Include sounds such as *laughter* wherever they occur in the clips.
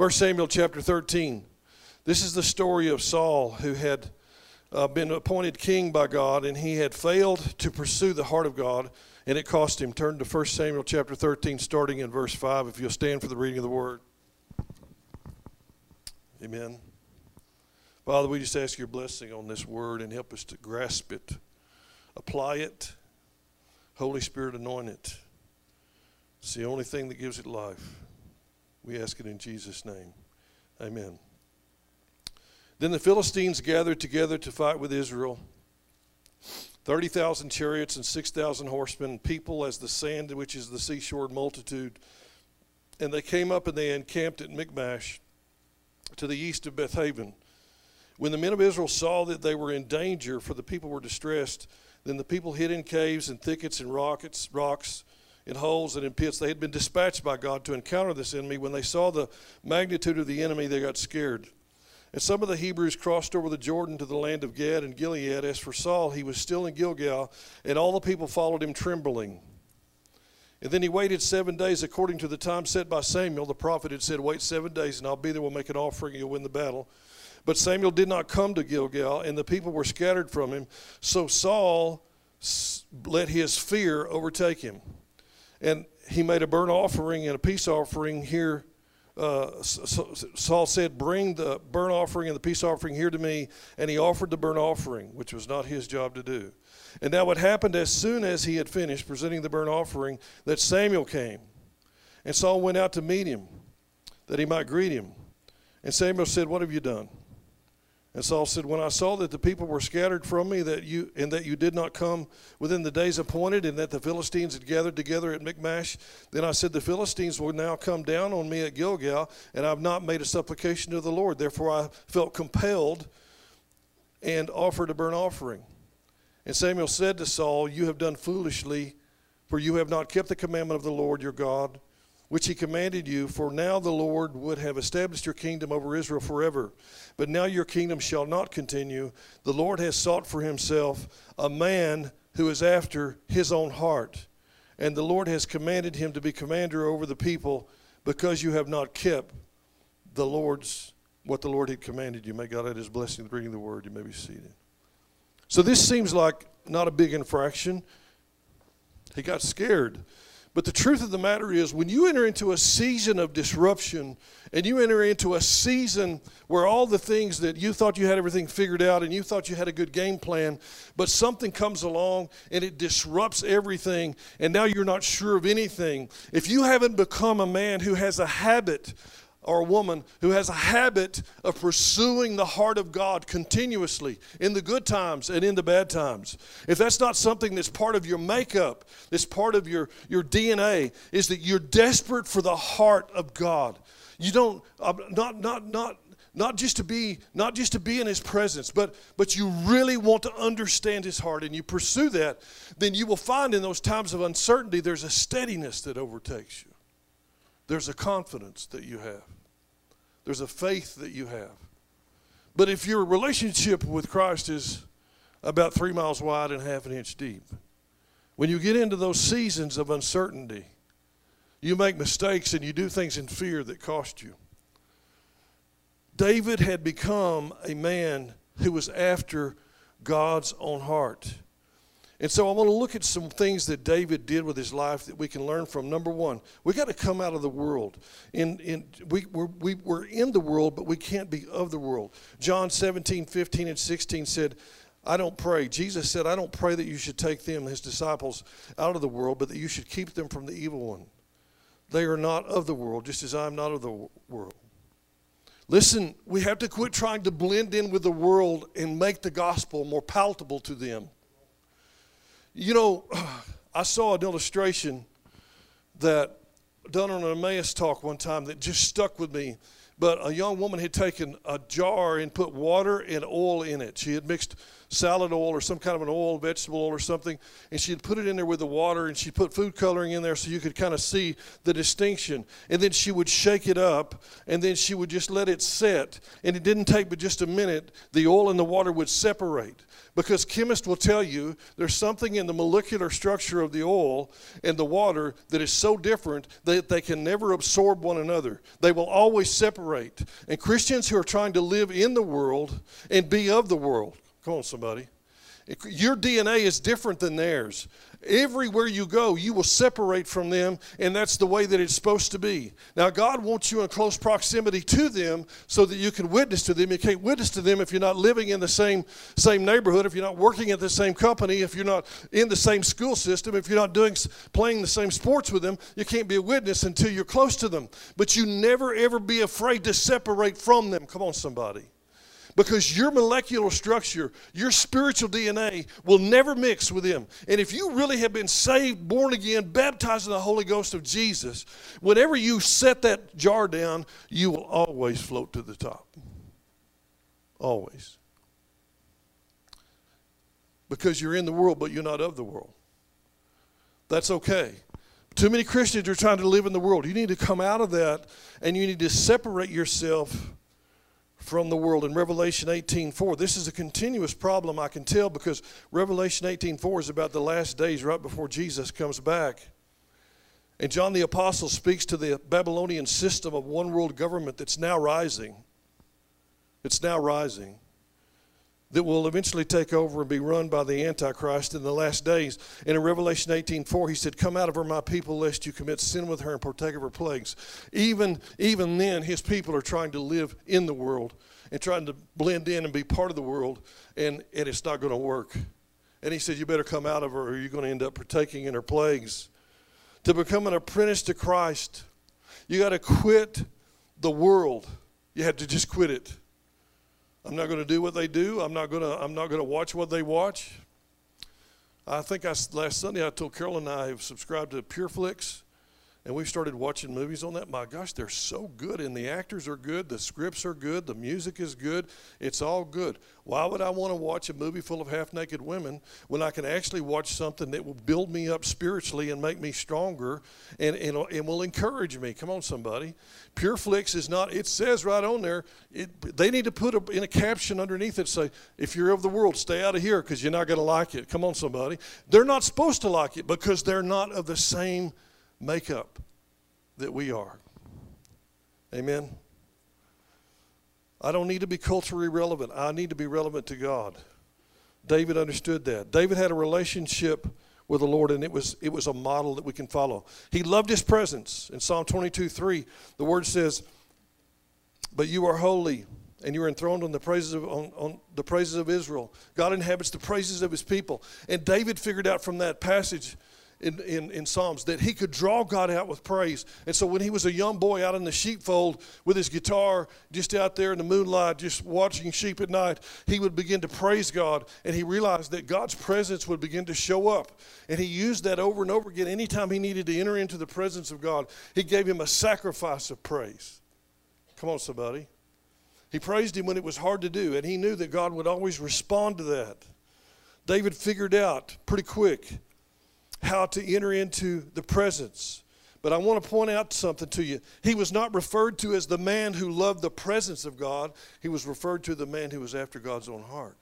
1 Samuel chapter 13. This is the story of Saul who had uh, been appointed king by God and he had failed to pursue the heart of God and it cost him. Turn to 1 Samuel chapter 13, starting in verse 5, if you'll stand for the reading of the word. Amen. Father, we just ask your blessing on this word and help us to grasp it, apply it. Holy Spirit, anoint it. It's the only thing that gives it life. We ask it in Jesus' name. Amen. Then the Philistines gathered together to fight with Israel 30,000 chariots and 6,000 horsemen, people as the sand which is the seashore multitude. And they came up and they encamped at Michmash to the east of Bethaven. When the men of Israel saw that they were in danger, for the people were distressed, then the people hid in caves and thickets and rockets, rocks, in holes and in pits. They had been dispatched by God to encounter this enemy. When they saw the magnitude of the enemy, they got scared. And some of the Hebrews crossed over the Jordan to the land of Gad and Gilead. As for Saul, he was still in Gilgal, and all the people followed him trembling. And then he waited seven days according to the time set by Samuel. The prophet had said, Wait seven days, and I'll be there. We'll make an offering, and you'll win the battle. But Samuel did not come to Gilgal, and the people were scattered from him. So Saul let his fear overtake him. And he made a burnt offering and a peace offering here uh, Saul said, Bring the burnt offering and the peace offering here to me. And he offered the burnt offering, which was not his job to do. And now, what happened as soon as he had finished presenting the burnt offering, that Samuel came. And Saul went out to meet him, that he might greet him. And Samuel said, What have you done? And Saul said, When I saw that the people were scattered from me, that you and that you did not come within the days appointed, and that the Philistines had gathered together at Michmash, then I said, The Philistines will now come down on me at Gilgal, and I've not made a supplication to the Lord. Therefore I felt compelled and offered a burnt offering. And Samuel said to Saul, You have done foolishly, for you have not kept the commandment of the Lord your God which he commanded you, for now the Lord would have established your kingdom over Israel forever. But now your kingdom shall not continue. The Lord has sought for himself a man who is after his own heart. And the Lord has commanded him to be commander over the people because you have not kept the Lord's what the Lord had commanded you. May God add his blessing to reading the word. You may be seated. So this seems like not a big infraction. He got scared. But the truth of the matter is, when you enter into a season of disruption and you enter into a season where all the things that you thought you had everything figured out and you thought you had a good game plan, but something comes along and it disrupts everything, and now you're not sure of anything. If you haven't become a man who has a habit or a woman who has a habit of pursuing the heart of God continuously in the good times and in the bad times. If that's not something that's part of your makeup, that's part of your, your DNA, is that you're desperate for the heart of God. You don't, uh, not, not, not, not just to be not just to be in his presence but but you really want to understand his heart and you pursue that then you will find in those times of uncertainty there's a steadiness that overtakes you there's a confidence that you have, there's a faith that you have. But if your relationship with Christ is about three miles wide and half an inch deep, when you get into those seasons of uncertainty, you make mistakes and you do things in fear that cost you. David had become a man who was after God's own heart. And so I want to look at some things that David did with his life that we can learn from. Number one, we got to come out of the world. In, in, we, we're, we, we're in the world, but we can't be of the world. John 17, 15, and 16 said, I don't pray. Jesus said, I don't pray that you should take them, his disciples, out of the world, but that you should keep them from the evil one. They are not of the world, just as I am not of the world. Listen, we have to quit trying to blend in with the world and make the gospel more palatable to them. You know, *clears throat* I saw an illustration that done on an Emmaus talk one time that just stuck with me. But a young woman had taken a jar and put water and oil in it. She had mixed salad oil or some kind of an oil, vegetable oil or something, and she'd put it in there with the water and she'd put food coloring in there so you could kind of see the distinction. And then she would shake it up and then she would just let it set. And it didn't take but just a minute, the oil and the water would separate. Because chemists will tell you there's something in the molecular structure of the oil and the water that is so different that they can never absorb one another. They will always separate. And Christians who are trying to live in the world and be of the world. Come on, somebody. Your DNA is different than theirs. Everywhere you go, you will separate from them, and that's the way that it's supposed to be. Now, God wants you in close proximity to them so that you can witness to them. You can't witness to them if you're not living in the same, same neighborhood, if you're not working at the same company, if you're not in the same school system, if you're not doing, playing the same sports with them. You can't be a witness until you're close to them. But you never, ever be afraid to separate from them. Come on, somebody because your molecular structure, your spiritual DNA will never mix with them. And if you really have been saved, born again, baptized in the Holy Ghost of Jesus, whenever you set that jar down, you will always float to the top. Always. Because you're in the world, but you're not of the world. That's okay. Too many Christians are trying to live in the world. You need to come out of that and you need to separate yourself from the world in revelation 18.4 this is a continuous problem i can tell because revelation 18.4 is about the last days right before jesus comes back. And john the apostle speaks to the babylonian system of one world government that's now rising. It's now rising that will eventually take over and be run by the Antichrist in the last days. And in Revelation 18:4, he said, Come out of her, my people, lest you commit sin with her and partake of her plagues. Even, even then, his people are trying to live in the world and trying to blend in and be part of the world, and, and it's not going to work. And he said, You better come out of her, or you're going to end up partaking in her plagues. To become an apprentice to Christ, you got to quit the world. You have to just quit it. I'm not going to do what they do. I'm not going to, I'm not going to watch what they watch. I think I, last Sunday I told Carol and I have subscribed to PureFlix and we started watching movies on that. My gosh, they're so good, and the actors are good, the scripts are good, the music is good. It's all good. Why would I want to watch a movie full of half naked women when I can actually watch something that will build me up spiritually and make me stronger and, and, and will encourage me? Come on, somebody. Pure PureFlix is not, it says right on there, it, they need to put a, in a caption underneath it say, if you're of the world, stay out of here because you're not going to like it. Come on, somebody. They're not supposed to like it because they're not of the same makeup that we are. Amen. I don't need to be culturally relevant. I need to be relevant to God. David understood that. David had a relationship with the Lord, and it was it was a model that we can follow. He loved his presence. In Psalm 22, 3, the word says, But you are holy, and you are enthroned on the praises of on, on the praises of Israel. God inhabits the praises of his people. And David figured out from that passage in, in, in Psalms that he could draw God out with praise. And so when he was a young boy out in the sheepfold with his guitar, just out there in the moonlight, just watching sheep at night, he would begin to praise God. And he realized that God's presence would begin to show up. And he used that over and over again. Anytime he needed to enter into the presence of God, he gave him a sacrifice of praise. Come on, somebody. He praised him when it was hard to do, and he knew that God would always respond to that. David figured out pretty quick how to enter into the presence. But I want to point out something to you. He was not referred to as the man who loved the presence of God, he was referred to the man who was after God's own heart.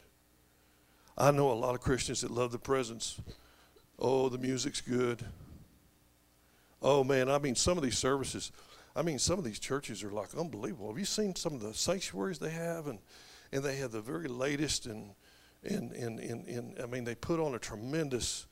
I know a lot of Christians that love the presence. Oh, the music's good. Oh, man, I mean, some of these services, I mean, some of these churches are like unbelievable. Have you seen some of the sanctuaries they have? And, and they have the very latest, and, and, and, and, I mean, they put on a tremendous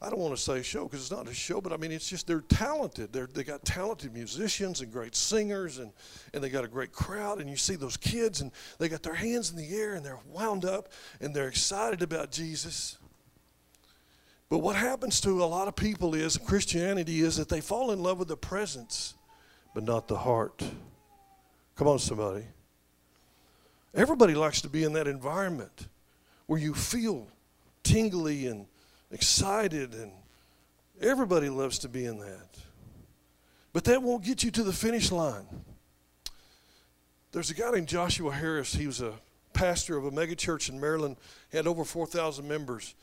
I don't want to say show because it's not a show, but I mean, it's just they're talented. They're, they got talented musicians and great singers, and, and they got a great crowd. And you see those kids, and they got their hands in the air, and they're wound up, and they're excited about Jesus. But what happens to a lot of people is, Christianity is that they fall in love with the presence, but not the heart. Come on, somebody. Everybody likes to be in that environment where you feel tingly and excited, and everybody loves to be in that. But that won't get you to the finish line. There's a guy named Joshua Harris. He was a pastor of a megachurch in Maryland, he had over 4,000 members.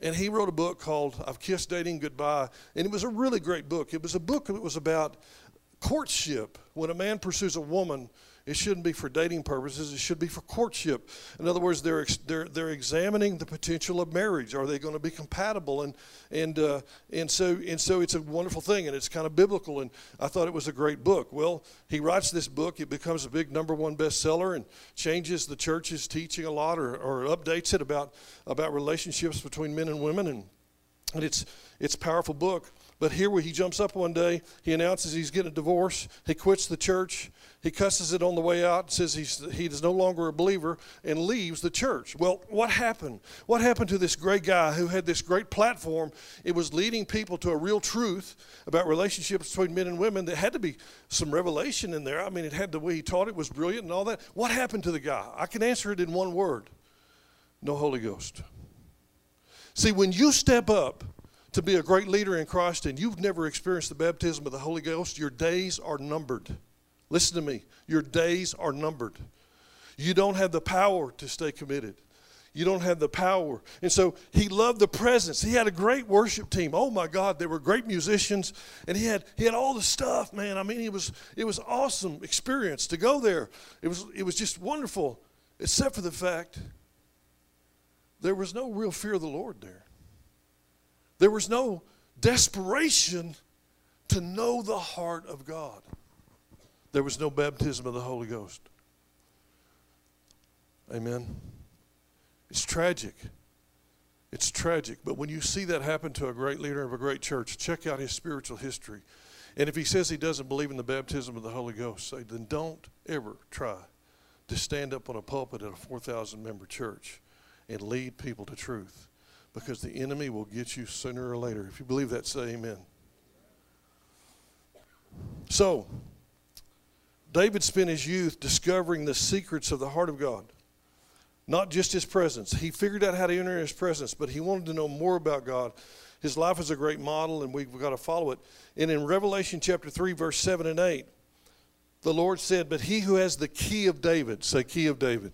And he wrote a book called I've Kissed Dating Goodbye. And it was a really great book. It was a book that was about courtship when a man pursues a woman It shouldn't be for dating purposes. It should be for courtship. In other words, they're, they're, they're examining the potential of marriage. Are they going to be compatible? And, and, uh, and, so, and so it's a wonderful thing, and it's kind of biblical. And I thought it was a great book. Well, he writes this book. It becomes a big number one bestseller and changes the church's teaching a lot or, or updates it about, about relationships between men and women. And, and it's, it's a powerful book. But here he jumps up one day, he announces he's getting a divorce, he quits the church, he cusses it on the way out, says he's, he is no longer a believer, and leaves the church. Well, what happened? What happened to this great guy who had this great platform? It was leading people to a real truth about relationships between men and women. There had to be some revelation in there. I mean, it had the way he taught it was brilliant and all that. What happened to the guy? I can answer it in one word no Holy Ghost. See, when you step up, to be a great leader in Christ and you've never experienced the baptism of the Holy Ghost, your days are numbered. Listen to me. Your days are numbered. You don't have the power to stay committed. You don't have the power. And so he loved the presence. He had a great worship team. Oh my God, they were great musicians. And he had he had all the stuff, man. I mean, it was it was awesome experience to go there. It was it was just wonderful, except for the fact there was no real fear of the Lord there. There was no desperation to know the heart of God. There was no baptism of the Holy Ghost. Amen. It's tragic. It's tragic. But when you see that happen to a great leader of a great church, check out his spiritual history. And if he says he doesn't believe in the baptism of the Holy Ghost, say, then don't ever try to stand up on a pulpit at a 4,000 member church and lead people to truth because the enemy will get you sooner or later. If you believe that, say amen. So, David spent his youth discovering the secrets of the heart of God, not just his presence. He figured out how to enter his presence, but he wanted to know more about God. His life is a great model, and we've got to follow it. And in Revelation chapter 3, verse 7 and 8, the Lord said, But he who has the key of David, say, key of David.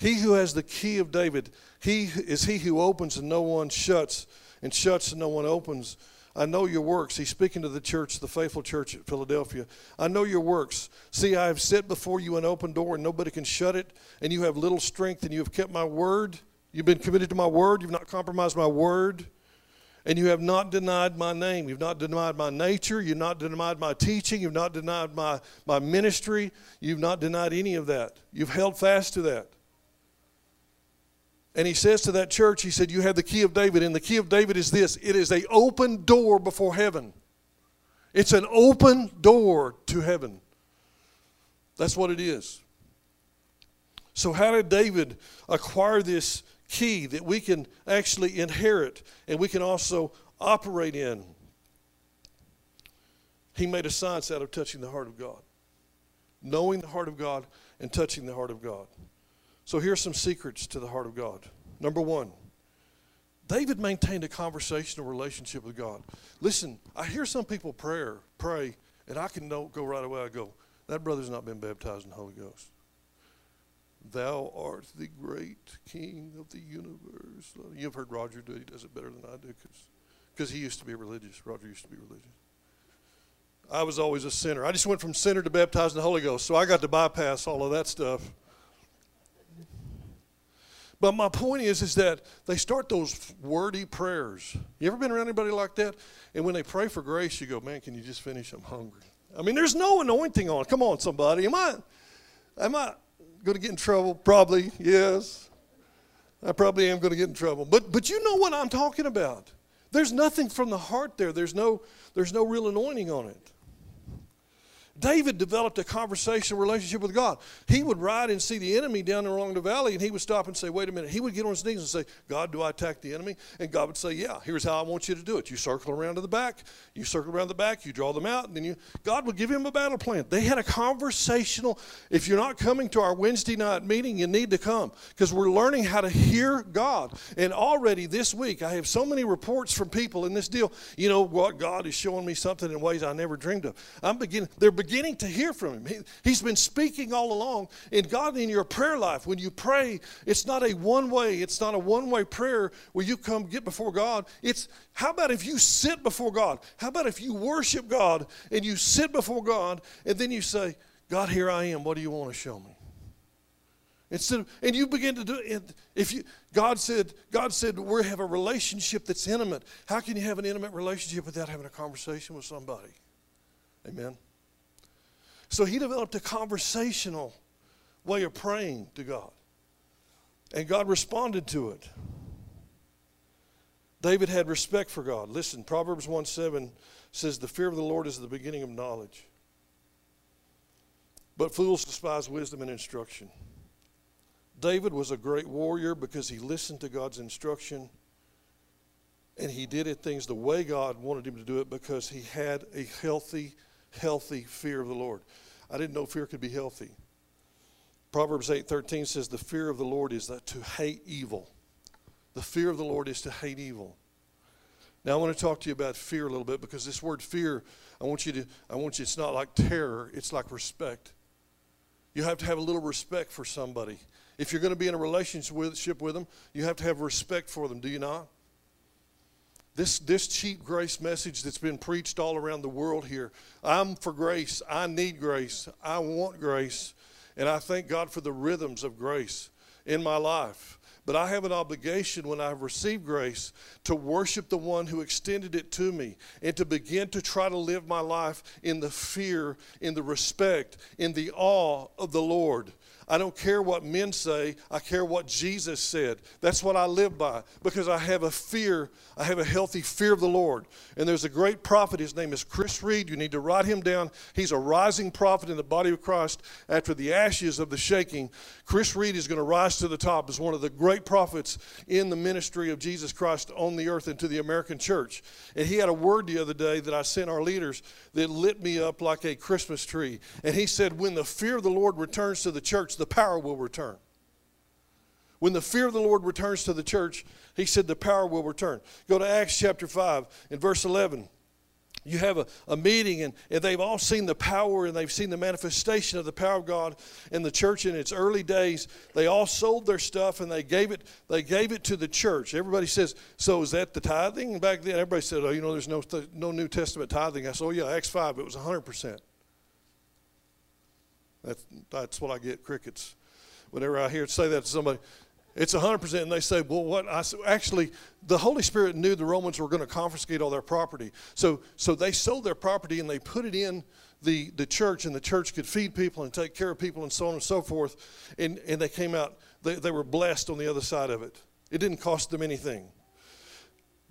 He who has the key of David, he is he who opens and no one shuts, and shuts and no one opens. I know your works. He's speaking to the church, the faithful church at Philadelphia. I know your works. See, I have set before you an open door, and nobody can shut it. And you have little strength, and you have kept my word. You've been committed to my word. You've not compromised my word. And you have not denied my name. You've not denied my nature. You've not denied my teaching. You've not denied my, my ministry. You've not denied any of that. You've held fast to that. And he says to that church, he said, You have the key of David. And the key of David is this it is a open door before heaven. It's an open door to heaven. That's what it is. So, how did David acquire this key that we can actually inherit and we can also operate in? He made a science out of touching the heart of God, knowing the heart of God and touching the heart of God. So here's some secrets to the heart of God. Number one, David maintained a conversational relationship with God. Listen, I hear some people pray, pray, and I can know, go right away. I go, that brother's not been baptized in the Holy Ghost. Thou art the great King of the universe. You've heard Roger do it. He does it better than I do because he used to be religious. Roger used to be religious. I was always a sinner. I just went from sinner to baptized in the Holy Ghost, so I got to bypass all of that stuff. But my point is, is that they start those wordy prayers. You ever been around anybody like that? And when they pray for grace, you go, man, can you just finish? I'm hungry. I mean, there's no anointing on. Come on, somebody. Am I, am I going to get in trouble? Probably, yes. I probably am going to get in trouble. But, but you know what I'm talking about. There's nothing from the heart there. There's no, there's no real anointing on it. David developed a conversational relationship with God. He would ride and see the enemy down along the valley, and he would stop and say, Wait a minute. He would get on his knees and say, God, do I attack the enemy? And God would say, Yeah, here's how I want you to do it. You circle around to the back, you circle around the back, you draw them out, and then you God would give him a battle plan. They had a conversational. If you're not coming to our Wednesday night meeting, you need to come because we're learning how to hear God. And already this week, I have so many reports from people in this deal. You know what? God is showing me something in ways I never dreamed of. I'm beginning, they're beginning beginning to hear from Him. He, has been speaking all along. And God, in your prayer life, when you pray, it's not a one way, it's not a one way prayer where you come get before God. It's how about if you sit before God? How about if you worship God and you sit before God and then you say, God, here I am. What do you want to show me? Instead of, and you begin to do it. If you, God said, God said, we have a relationship that's intimate. How can you have an intimate relationship without having a conversation with somebody? Amen. So he developed a conversational way of praying to God. And God responded to it. David had respect for God. Listen, Proverbs 1 7 says, The fear of the Lord is the beginning of knowledge. But fools despise wisdom and instruction. David was a great warrior because he listened to God's instruction and he did it things the way God wanted him to do it because he had a healthy, healthy fear of the Lord. I didn't know fear could be healthy. Proverbs 8:13 says the fear of the Lord is to hate evil. The fear of the Lord is to hate evil. Now I want to talk to you about fear a little bit because this word fear, I want you to I want you it's not like terror, it's like respect. You have to have a little respect for somebody. If you're going to be in a relationship with them, you have to have respect for them, do you not? This, this cheap grace message that's been preached all around the world here I'm for grace. I need grace. I want grace. And I thank God for the rhythms of grace in my life. But I have an obligation when I've received grace to worship the one who extended it to me and to begin to try to live my life in the fear, in the respect, in the awe of the Lord. I don't care what men say. I care what Jesus said. That's what I live by because I have a fear. I have a healthy fear of the Lord. And there's a great prophet. His name is Chris Reed. You need to write him down. He's a rising prophet in the body of Christ after the ashes of the shaking. Chris Reed is going to rise to the top as one of the great prophets in the ministry of Jesus Christ on the earth and to the American church. And he had a word the other day that I sent our leaders that lit me up like a Christmas tree. And he said, When the fear of the Lord returns to the church, the power will return. When the fear of the Lord returns to the church, he said the power will return. Go to Acts chapter 5 in verse 11. You have a, a meeting, and, and they've all seen the power and they've seen the manifestation of the power of God in the church in its early days. They all sold their stuff and they gave it, they gave it to the church. Everybody says, So is that the tithing? And back then, everybody said, Oh, you know, there's no, no New Testament tithing. I said, Oh, yeah, Acts 5, it was 100%. That's, that's what I get crickets. Whenever I hear say that to somebody, it's 100%. And they say, well, what? I Actually, the Holy Spirit knew the Romans were going to confiscate all their property. So, so they sold their property and they put it in the, the church, and the church could feed people and take care of people and so on and so forth. And, and they came out, they, they were blessed on the other side of it. It didn't cost them anything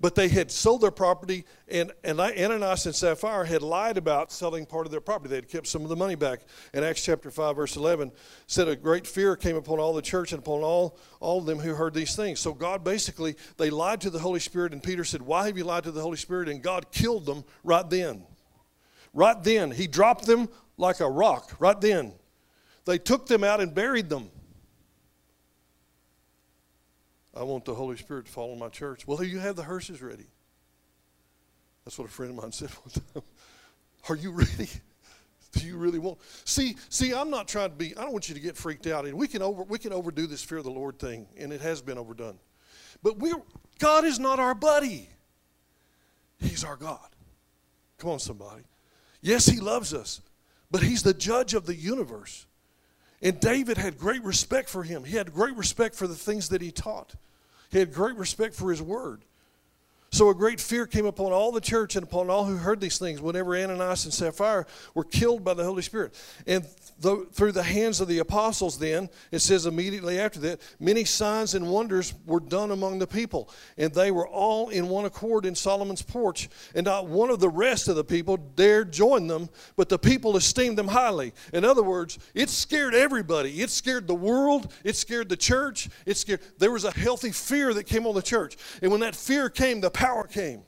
but they had sold their property, and, and Ananias and Sapphira had lied about selling part of their property. They had kept some of the money back. In Acts chapter 5, verse 11, said a great fear came upon all the church and upon all, all of them who heard these things. So God basically, they lied to the Holy Spirit, and Peter said, Why have you lied to the Holy Spirit? And God killed them right then. Right then. He dropped them like a rock, right then. They took them out and buried them. I want the Holy Spirit to fall on my church. Well, you have the hearses ready. That's what a friend of mine *laughs* said one time. Are you ready? *laughs* Do you really want? See, see, I'm not trying to be. I don't want you to get freaked out. And we can over we can overdo this fear of the Lord thing, and it has been overdone. But we God is not our buddy. He's our God. Come on, somebody. Yes, He loves us, but He's the judge of the universe. And David had great respect for him. He had great respect for the things that he taught. He had great respect for his word. So a great fear came upon all the church and upon all who heard these things whenever Ananias and Sapphira were killed by the Holy Spirit. And through the hands of the apostles, then, it says immediately after that, many signs and wonders were done among the people. And they were all in one accord in Solomon's porch. And not one of the rest of the people dared join them, but the people esteemed them highly. In other words, it scared everybody. It scared the world. It scared the church. It scared, there was a healthy fear that came on the church. And when that fear came, the power came.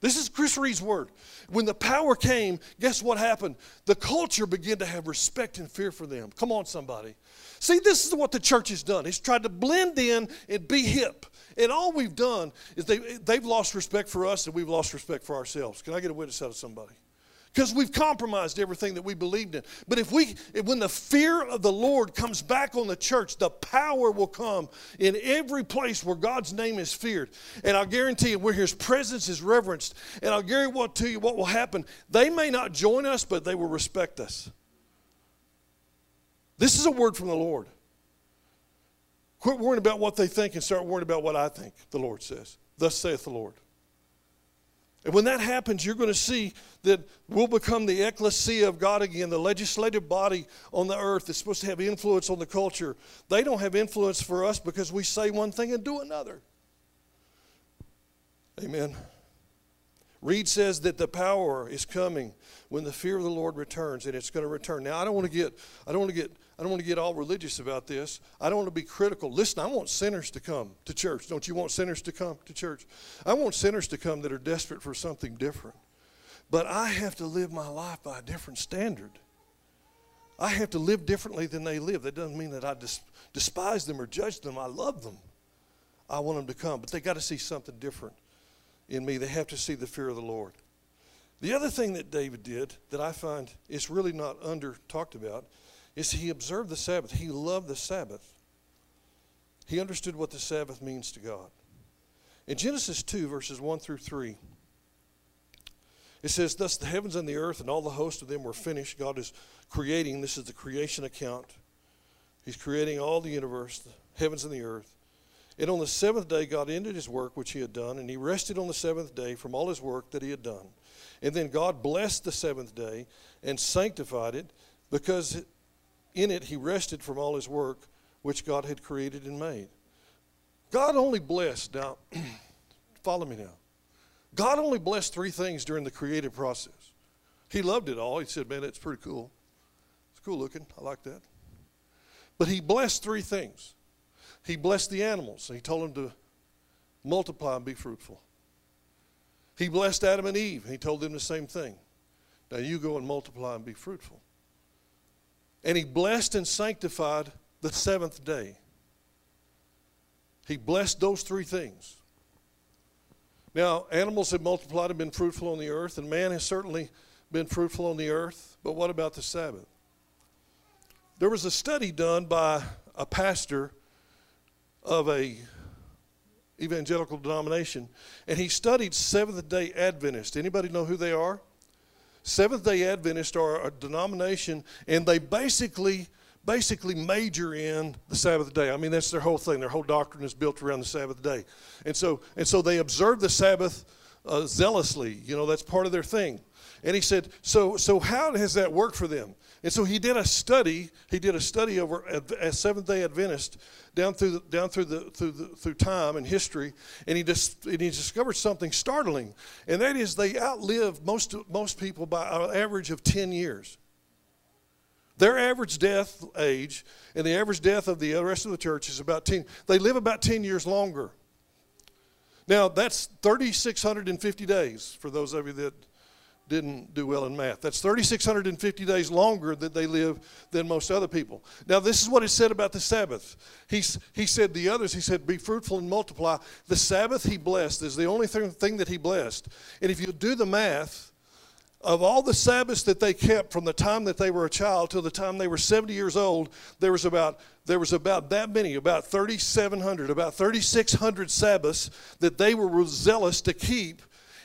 This is Chris Reed's word. When the power came, guess what happened? The culture began to have respect and fear for them. Come on, somebody. See, this is what the church has done. It's tried to blend in and be hip. And all we've done is they, they've lost respect for us and we've lost respect for ourselves. Can I get a witness out of somebody? Because we've compromised everything that we believed in. But if we, when the fear of the Lord comes back on the church, the power will come in every place where God's name is feared. And I'll guarantee you, where His presence is reverenced. And I'll guarantee what to you what will happen. They may not join us, but they will respect us. This is a word from the Lord. Quit worrying about what they think and start worrying about what I think, the Lord says. Thus saith the Lord. And when that happens, you're going to see that we'll become the ecclesia of God again, the legislative body on the earth that's supposed to have influence on the culture. They don't have influence for us because we say one thing and do another. Amen. Reed says that the power is coming when the fear of the Lord returns, and it's going to return. Now, I don't want to get, I don't want to get, I don't want to get all religious about this. I don't want to be critical. Listen, I want sinners to come to church. Don't you want sinners to come to church? I want sinners to come that are desperate for something different. But I have to live my life by a different standard. I have to live differently than they live. That doesn't mean that I despise them or judge them. I love them. I want them to come, but they got to see something different in me. They have to see the fear of the Lord. The other thing that David did that I find is really not under talked about is he observed the Sabbath. He loved the Sabbath. He understood what the Sabbath means to God. In Genesis 2, verses 1 through 3, it says, Thus the heavens and the earth and all the host of them were finished. God is creating, this is the creation account. He's creating all the universe, the heavens and the earth. And on the seventh day, God ended his work which he had done, and he rested on the seventh day from all his work that he had done. And then God blessed the seventh day and sanctified it, because in it he rested from all his work which God had created and made. God only blessed, now, *clears throat* follow me now. God only blessed three things during the creative process. He loved it all. He said, Man, it's pretty cool. It's cool looking. I like that. But he blessed three things. He blessed the animals. He told them to multiply and be fruitful. He blessed Adam and Eve. He told them the same thing. Now you go and multiply and be fruitful. And he blessed and sanctified the seventh day. He blessed those three things. Now, animals have multiplied and been fruitful on the earth, and man has certainly been fruitful on the earth, but what about the Sabbath? There was a study done by a pastor of a evangelical denomination, and he studied Seventh Day Adventists. Anybody know who they are? Seventh Day Adventists are a denomination, and they basically basically major in the Sabbath day. I mean, that's their whole thing. Their whole doctrine is built around the Sabbath day, and so and so they observe the Sabbath uh, zealously. You know, that's part of their thing. And he said, so so how has that worked for them? And so he did a study. He did a study over as Seventh Day Adventist down through the, down through the through the, through time and history, and he just and he discovered something startling, and that is they outlive most most people by an average of ten years. Their average death age and the average death of the rest of the church is about 10. They live about 10 years longer. Now, that's 3,650 days for those of you that didn't do well in math. That's 3,650 days longer that they live than most other people. Now, this is what he said about the Sabbath. He's, he said the others, he said, be fruitful and multiply. The Sabbath he blessed is the only thing, thing that he blessed. And if you do the math, of all the Sabbaths that they kept from the time that they were a child till the time they were 70 years old, there was about, there was about that many, about 3,700, about 3,600 Sabbaths that they were zealous to keep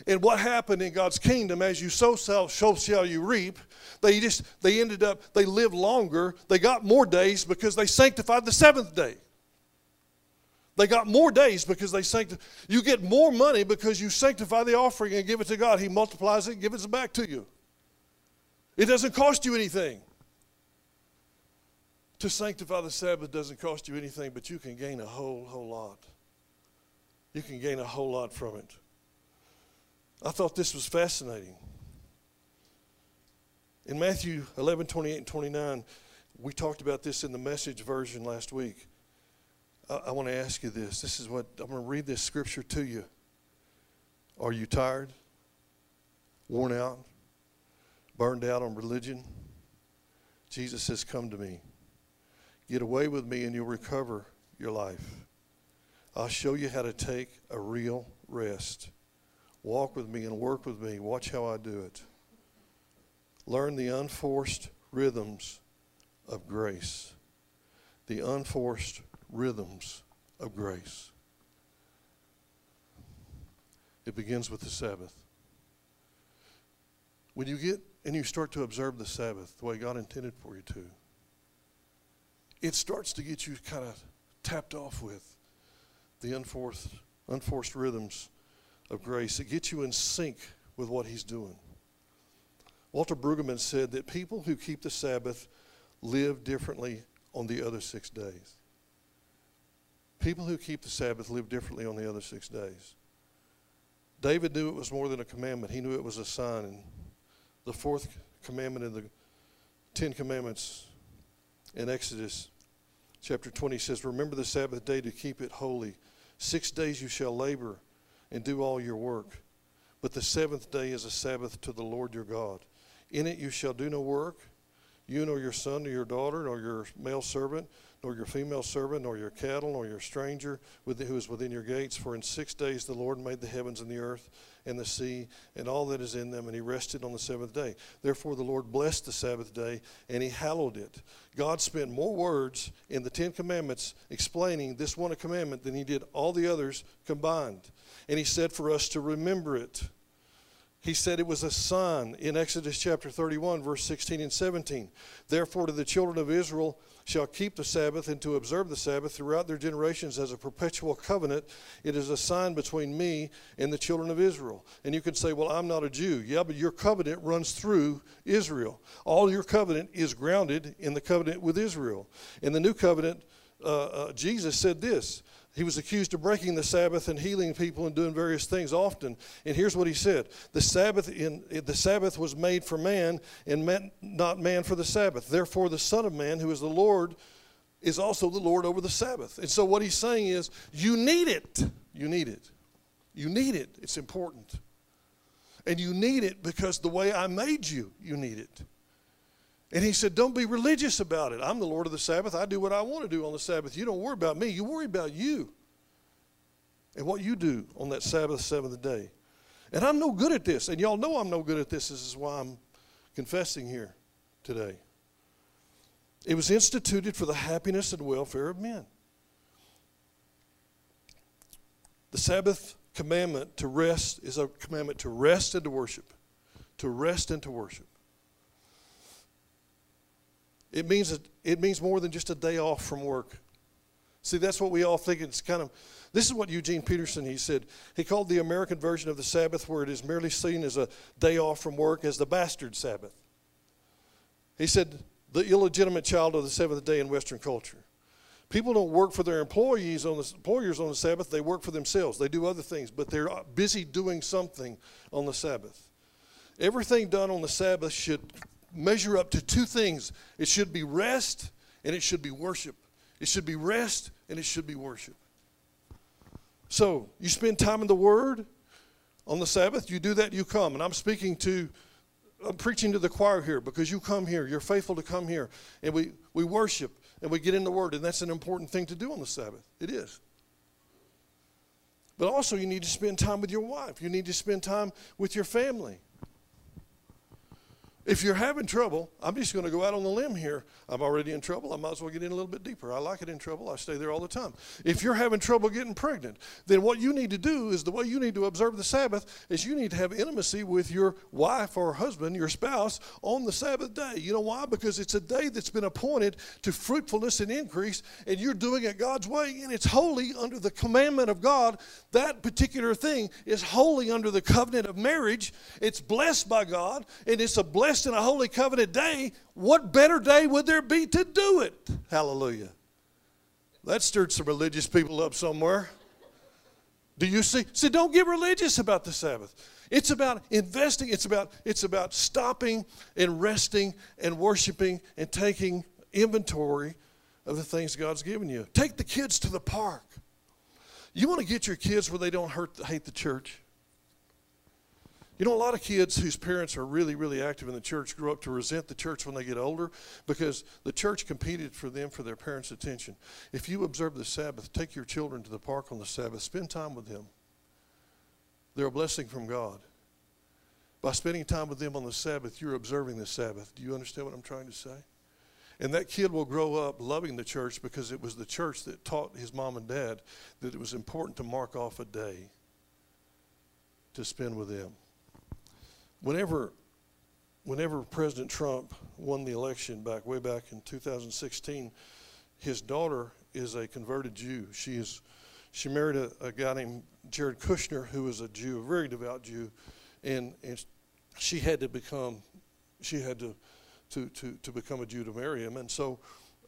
and what happened in God's kingdom, as you sow, so shall you reap. They just they ended up they lived longer. They got more days because they sanctified the seventh day. They got more days because they sanctify. You get more money because you sanctify the offering and give it to God. He multiplies it and gives it back to you. It doesn't cost you anything. To sanctify the Sabbath doesn't cost you anything, but you can gain a whole, whole lot. You can gain a whole lot from it. I thought this was fascinating. In Matthew 11, 28 and 29, we talked about this in the message version last week. I, I want to ask you this. This is what I'm going to read this scripture to you. Are you tired? Worn out? Burned out on religion? Jesus says, Come to me. Get away with me and you'll recover your life. I'll show you how to take a real rest. Walk with me and work with me. Watch how I do it. Learn the unforced rhythms of grace. The unforced rhythms of grace. It begins with the Sabbath. When you get and you start to observe the Sabbath the way God intended for you to, it starts to get you kind of tapped off with the unforced, unforced rhythms of grace. It gets you in sync with what He's doing. Walter Brueggemann said that people who keep the Sabbath live differently on the other six days. People who keep the Sabbath live differently on the other six days. David knew it was more than a commandment, he knew it was a sign. And the fourth commandment in the Ten Commandments in Exodus chapter 20 says, Remember the Sabbath day to keep it holy. Six days you shall labor and do all your work. But the seventh day is a Sabbath to the Lord your God. In it you shall do no work, you nor your son nor your daughter, nor your male servant, nor your female servant, nor your cattle, nor your stranger who is within your gates. For in six days the Lord made the heavens and the earth and the sea and all that is in them, and he rested on the seventh day. Therefore the Lord blessed the Sabbath day, and he hallowed it. God spent more words in the Ten Commandments explaining this one commandment than he did all the others combined. And he said for us to remember it. He said it was a sign in Exodus chapter 31, verse 16 and 17. Therefore, to the children of Israel, shall keep the Sabbath and to observe the Sabbath throughout their generations as a perpetual covenant. It is a sign between me and the children of Israel. And you can say, Well, I'm not a Jew. Yeah, but your covenant runs through Israel. All your covenant is grounded in the covenant with Israel. In the new covenant, uh, uh, Jesus said this he was accused of breaking the Sabbath and healing people and doing various things often. And here's what he said: the Sabbath in the Sabbath was made for man, and meant not man for the Sabbath. Therefore, the Son of Man, who is the Lord, is also the Lord over the Sabbath. And so, what he's saying is, you need it. You need it. You need it. It's important. And you need it because the way I made you, you need it. And he said, Don't be religious about it. I'm the Lord of the Sabbath. I do what I want to do on the Sabbath. You don't worry about me. You worry about you and what you do on that Sabbath, seventh day. And I'm no good at this. And y'all know I'm no good at this. This is why I'm confessing here today. It was instituted for the happiness and welfare of men. The Sabbath commandment to rest is a commandment to rest and to worship. To rest and to worship. It means, it means more than just a day off from work. See, that's what we all think. It's kind of, this is what Eugene Peterson, he said. He called the American version of the Sabbath, where it is merely seen as a day off from work, as the bastard Sabbath. He said, the illegitimate child of the seventh day in Western culture. People don't work for their employees on the employers on the Sabbath, they work for themselves. They do other things, but they're busy doing something on the Sabbath. Everything done on the Sabbath should measure up to two things it should be rest and it should be worship. It should be rest and it should be worship. So, you spend time in the Word on the Sabbath, you do that, you come. And I'm speaking to, I'm preaching to the choir here because you come here. You're faithful to come here. And we, we worship and we get in the Word. And that's an important thing to do on the Sabbath. It is. But also, you need to spend time with your wife, you need to spend time with your family. If you're having trouble, I'm just going to go out on the limb here. I'm already in trouble. I might as well get in a little bit deeper. I like it in trouble. I stay there all the time. If you're having trouble getting pregnant, then what you need to do is the way you need to observe the Sabbath is you need to have intimacy with your wife or husband, your spouse, on the Sabbath day. You know why? Because it's a day that's been appointed to fruitfulness and increase, and you're doing it God's way, and it's holy under the commandment of God. That particular thing is holy under the covenant of marriage. It's blessed by God, and it's a blessing blessed in a holy covenant day, what better day would there be to do it? Hallelujah. That stirred some religious people up somewhere. Do you see? See, don't get religious about the Sabbath. It's about investing, it's about, it's about stopping and resting and worshiping and taking inventory of the things God's given you. Take the kids to the park. You want to get your kids where they don't hurt, hate the church? You know, a lot of kids whose parents are really, really active in the church grow up to resent the church when they get older because the church competed for them for their parents' attention. If you observe the Sabbath, take your children to the park on the Sabbath, spend time with them. They're a blessing from God. By spending time with them on the Sabbath, you're observing the Sabbath. Do you understand what I'm trying to say? And that kid will grow up loving the church because it was the church that taught his mom and dad that it was important to mark off a day to spend with them whenever whenever President Trump won the election back way back in 2016, his daughter is a converted Jew. She is she married a, a guy named Jared Kushner, who was a Jew, a very devout Jew, and, and she had to become she had to to to, to become a Jew to marry him. And so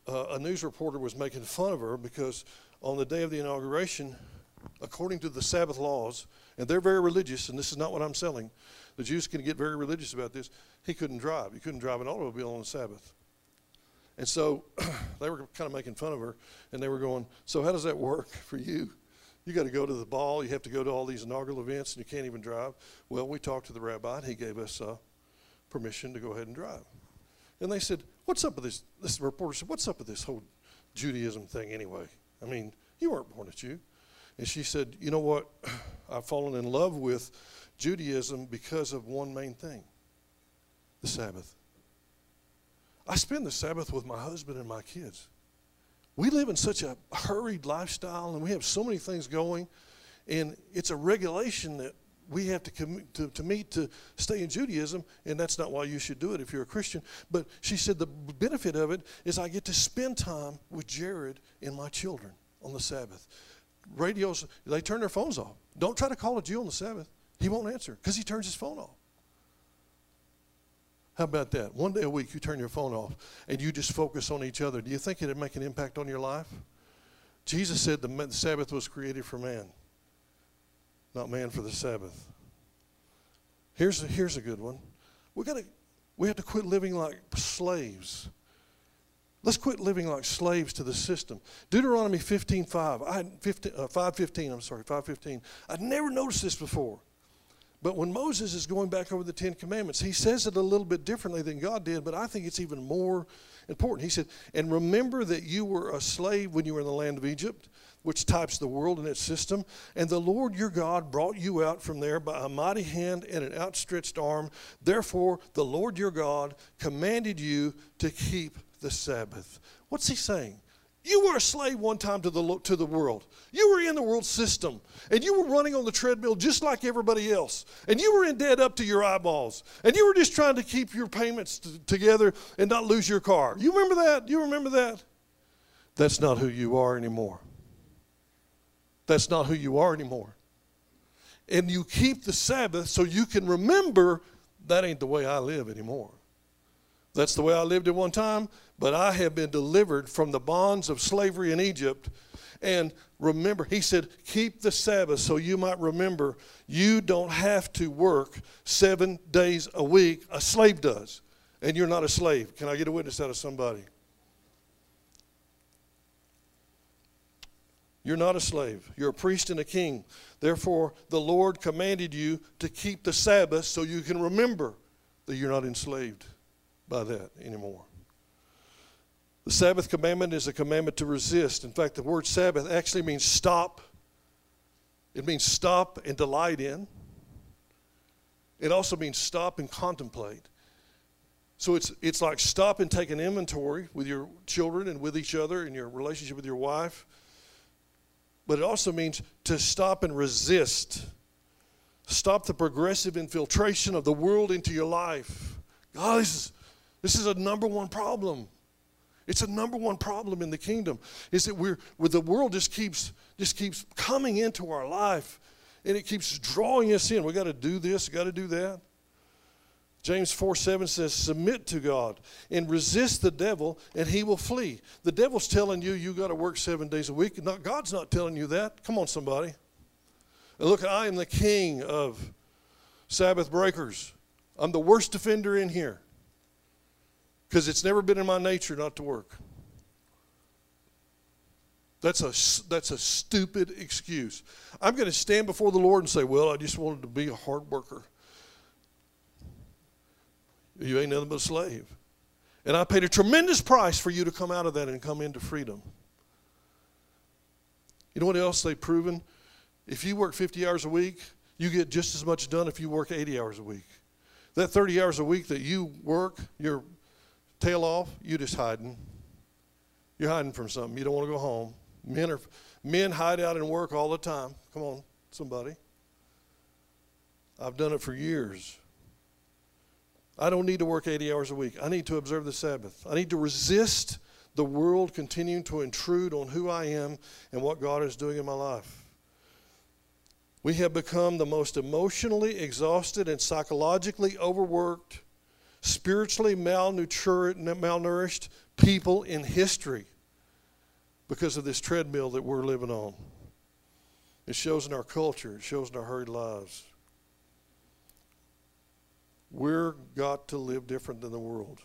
uh, a news reporter was making fun of her because on the day of the inauguration, according to the Sabbath laws, and they're very religious, and this is not what I'm selling. The Jews can get very religious about this. He couldn't drive. He couldn't drive an automobile on the Sabbath. And so *clears throat* they were kind of making fun of her, and they were going, So, how does that work *laughs* for you? You got to go to the ball, you have to go to all these inaugural events, and you can't even drive. Well, we talked to the rabbi, and he gave us uh, permission to go ahead and drive. And they said, What's up with this? This reporter said, What's up with this whole Judaism thing anyway? I mean, you weren't born a Jew. And she said, You know what? *clears throat* I've fallen in love with Judaism because of one main thing the Sabbath. I spend the Sabbath with my husband and my kids. We live in such a hurried lifestyle and we have so many things going, and it's a regulation that we have to, com- to, to meet to stay in Judaism, and that's not why you should do it if you're a Christian. But she said the benefit of it is I get to spend time with Jared and my children on the Sabbath. Radios, they turn their phones off. Don't try to call a Jew on the Sabbath. He won't answer because he turns his phone off. How about that? One day a week, you turn your phone off and you just focus on each other. Do you think it'd make an impact on your life? Jesus said the Sabbath was created for man, not man for the Sabbath. Here's a, here's a good one. We got to we have to quit living like slaves. Let's quit living like slaves to the system. Deuteronomy 15:5. I 15, uh, 5:15. I'm sorry, 5:15. I'd never noticed this before. But when Moses is going back over the Ten Commandments, he says it a little bit differently than God did, but I think it's even more important. He said, And remember that you were a slave when you were in the land of Egypt, which types the world and its system. And the Lord your God brought you out from there by a mighty hand and an outstretched arm. Therefore, the Lord your God commanded you to keep the Sabbath. What's he saying? You were a slave one time to the, to the world. You were in the world system, and you were running on the treadmill just like everybody else. And you were in debt up to your eyeballs. And you were just trying to keep your payments t- together and not lose your car. You remember that? You remember that? That's not who you are anymore. That's not who you are anymore. And you keep the Sabbath so you can remember that ain't the way I live anymore. That's the way I lived at one time, but I have been delivered from the bonds of slavery in Egypt. And remember, he said, keep the Sabbath so you might remember you don't have to work seven days a week. A slave does. And you're not a slave. Can I get a witness out of somebody? You're not a slave. You're a priest and a king. Therefore, the Lord commanded you to keep the Sabbath so you can remember that you're not enslaved by that anymore. The Sabbath commandment is a commandment to resist. In fact, the word Sabbath actually means stop. It means stop and delight in. It also means stop and contemplate. So it's, it's like stop and take an inventory with your children and with each other and your relationship with your wife. But it also means to stop and resist. Stop the progressive infiltration of the world into your life. God, this is, this is a number one problem. It's a number one problem in the kingdom is that we're the world just keeps just keeps coming into our life and it keeps drawing us in. We got to do this, got to do that. James 4 7 says, Submit to God and resist the devil, and he will flee. The devil's telling you you got to work seven days a week. Not, God's not telling you that. Come on, somebody. And look, I am the king of Sabbath breakers. I'm the worst offender in here because it's never been in my nature not to work. That's a, that's a stupid excuse. I'm going to stand before the Lord and say, Well, I just wanted to be a hard worker. You ain't nothing but a slave. And I paid a tremendous price for you to come out of that and come into freedom. You know what else they've proven? If you work 50 hours a week, you get just as much done if you work 80 hours a week. That 30 hours a week that you work, you're tail off, you're just hiding. You're hiding from something. You don't want to go home. Men are men hide out and work all the time. Come on, somebody. I've done it for years. I don't need to work 80 hours a week. I need to observe the Sabbath. I need to resist the world continuing to intrude on who I am and what God is doing in my life. We have become the most emotionally exhausted and psychologically overworked, spiritually malnourished people in history because of this treadmill that we're living on. It shows in our culture, it shows in our hurried lives. We're got to live different than the world.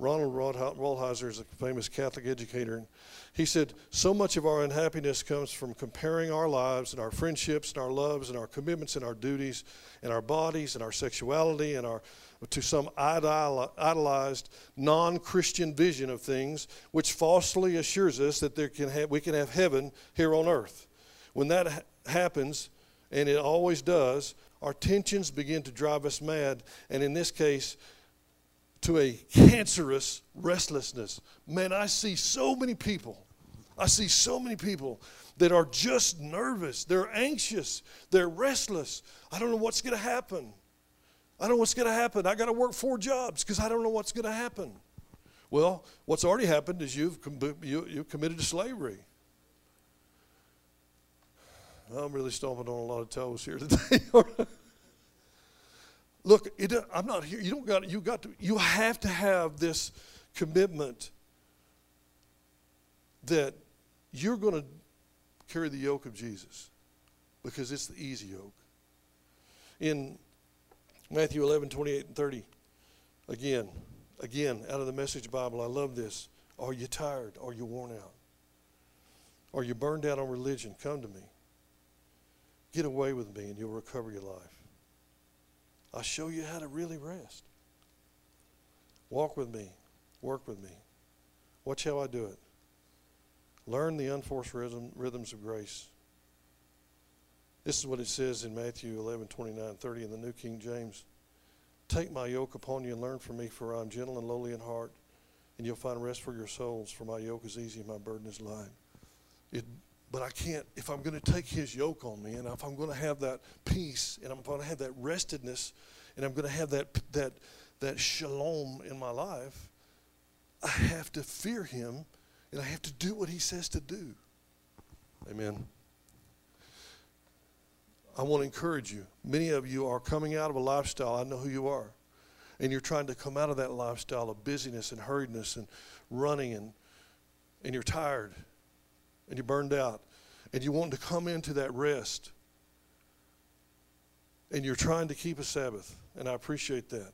Ronald Rolheiser is a famous Catholic educator. And he said, So much of our unhappiness comes from comparing our lives and our friendships and our loves and our commitments and our duties and our bodies and our sexuality and our to some idolized non-Christian vision of things, which falsely assures us that there can have, we can have heaven here on earth. When that ha- happens, and it always does, our tensions begin to drive us mad, and in this case, to a cancerous restlessness. Man, I see so many people. I see so many people that are just nervous. They're anxious. They're restless. I don't know what's going to happen. I don't know what's going to happen. I got to work four jobs because I don't know what's going to happen. Well, what's already happened is you've, you, you've committed to slavery. I'm really stomping on a lot of toes here *laughs* today. Look, it, I'm not here. You don't got. You got to. You have to have this commitment that you're going to carry the yoke of Jesus because it's the easy yoke. In Matthew 11, 28 and 30, again, again, out of the Message Bible, I love this. Are you tired? Are you worn out? Are you burned out on religion? Come to me. Get away with me and you'll recover your life. I'll show you how to really rest. Walk with me. Work with me. Watch how I do it. Learn the unforced rhythm, rhythms of grace. This is what it says in Matthew 11, 29, 30 in the New King James. Take my yoke upon you and learn from me, for I am gentle and lowly in heart, and you'll find rest for your souls, for my yoke is easy and my burden is light. It but I can't, if I'm going to take his yoke on me and if I'm going to have that peace and I'm going to have that restedness and I'm going to have that, that, that shalom in my life, I have to fear him and I have to do what he says to do. Amen. I want to encourage you. Many of you are coming out of a lifestyle, I know who you are, and you're trying to come out of that lifestyle of busyness and hurriedness and running and, and you're tired and you're burned out and you want to come into that rest and you're trying to keep a Sabbath, and I appreciate that.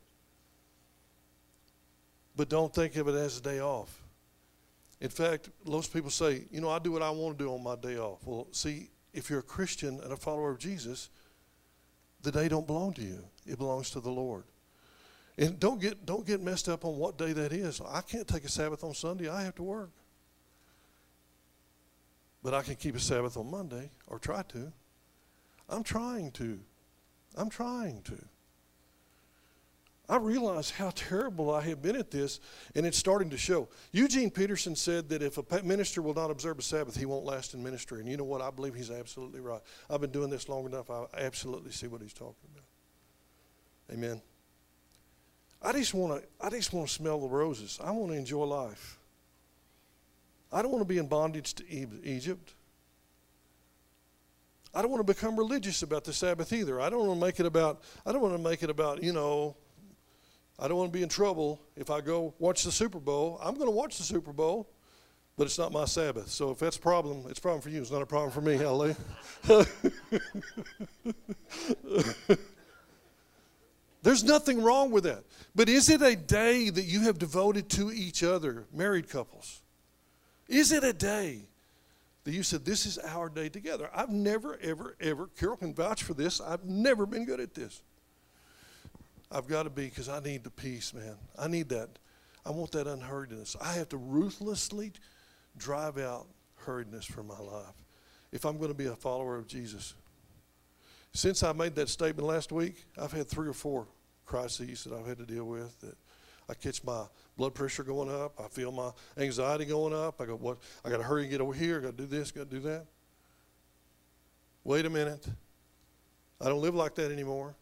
But don't think of it as a day off. In fact, most people say, you know, I do what I want to do on my day off. Well, see, if you're a Christian and a follower of Jesus, the day don't belong to you. It belongs to the Lord. And don't get don't get messed up on what day that is. I can't take a Sabbath on Sunday. I have to work. But I can keep a Sabbath on Monday, or try to. I'm trying to. I'm trying to. I realize how terrible I have been at this, and it's starting to show. Eugene Peterson said that if a minister will not observe a Sabbath, he won't last in ministry. And you know what? I believe he's absolutely right. I've been doing this long enough, I absolutely see what he's talking about. Amen. I just want to I just want to smell the roses. I want to enjoy life. I don't want to be in bondage to Egypt. I don't want to become religious about the Sabbath either. I don't want to make it about, I don't want to make it about, you know, I don't want to be in trouble if I go watch the Super Bowl. I'm going to watch the Super Bowl, but it's not my Sabbath. So if that's a problem, it's a problem for you. It's not a problem for me. Hallelujah. *laughs* There's nothing wrong with that. But is it a day that you have devoted to each other, married couples? Is it a day that you said, This is our day together? I've never, ever, ever, Carol can vouch for this, I've never been good at this. I've got to be because I need the peace, man. I need that. I want that unhurriedness. I have to ruthlessly drive out hurriedness from my life if I'm going to be a follower of Jesus. Since I made that statement last week, I've had three or four crises that I've had to deal with that I catch my blood pressure going up. I feel my anxiety going up. I go, what? I got to hurry and get over here. I got to do this. Got to do that. Wait a minute. I don't live like that anymore.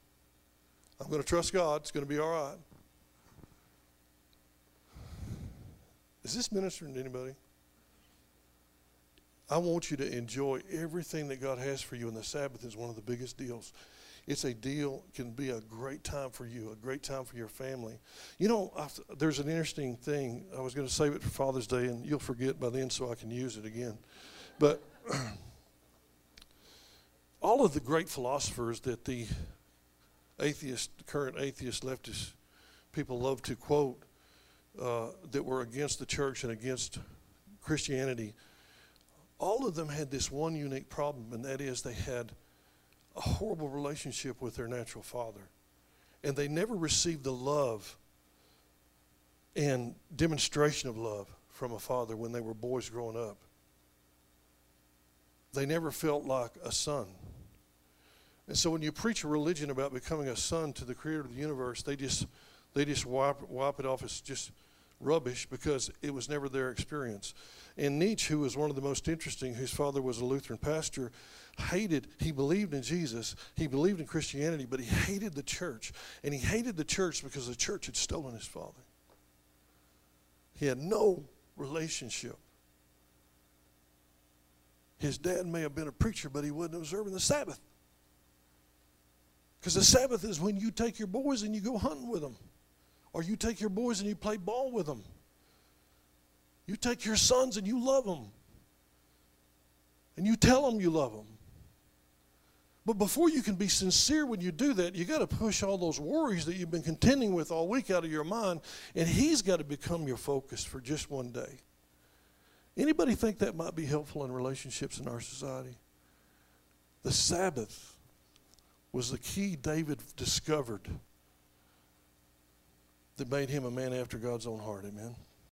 I'm going to trust God. It's going to be all right. Is this ministering to anybody? I want you to enjoy everything that God has for you, and the Sabbath is one of the biggest deals. It's a deal, can be a great time for you, a great time for your family. You know, I've, there's an interesting thing. I was going to save it for Father's Day, and you'll forget by then so I can use it again. But *clears throat* all of the great philosophers that the atheist, current atheist leftist people love to quote uh, that were against the church and against Christianity, all of them had this one unique problem, and that is they had a horrible relationship with their natural father. And they never received the love and demonstration of love from a father when they were boys growing up. They never felt like a son. And so when you preach a religion about becoming a son to the creator of the universe, they just they just wipe, wipe it off as just rubbish because it was never their experience. And Nietzsche, who was one of the most interesting, whose father was a Lutheran pastor, hated, he believed in Jesus, he believed in Christianity, but he hated the church. And he hated the church because the church had stolen his father. He had no relationship. His dad may have been a preacher, but he wasn't observing the Sabbath. Because the Sabbath is when you take your boys and you go hunting with them, or you take your boys and you play ball with them. You take your sons and you love them, and you tell them you love them. But before you can be sincere when you do that, you got to push all those worries that you've been contending with all week out of your mind, and He's got to become your focus for just one day. Anybody think that might be helpful in relationships in our society? The Sabbath was the key David discovered that made him a man after God's own heart. Amen.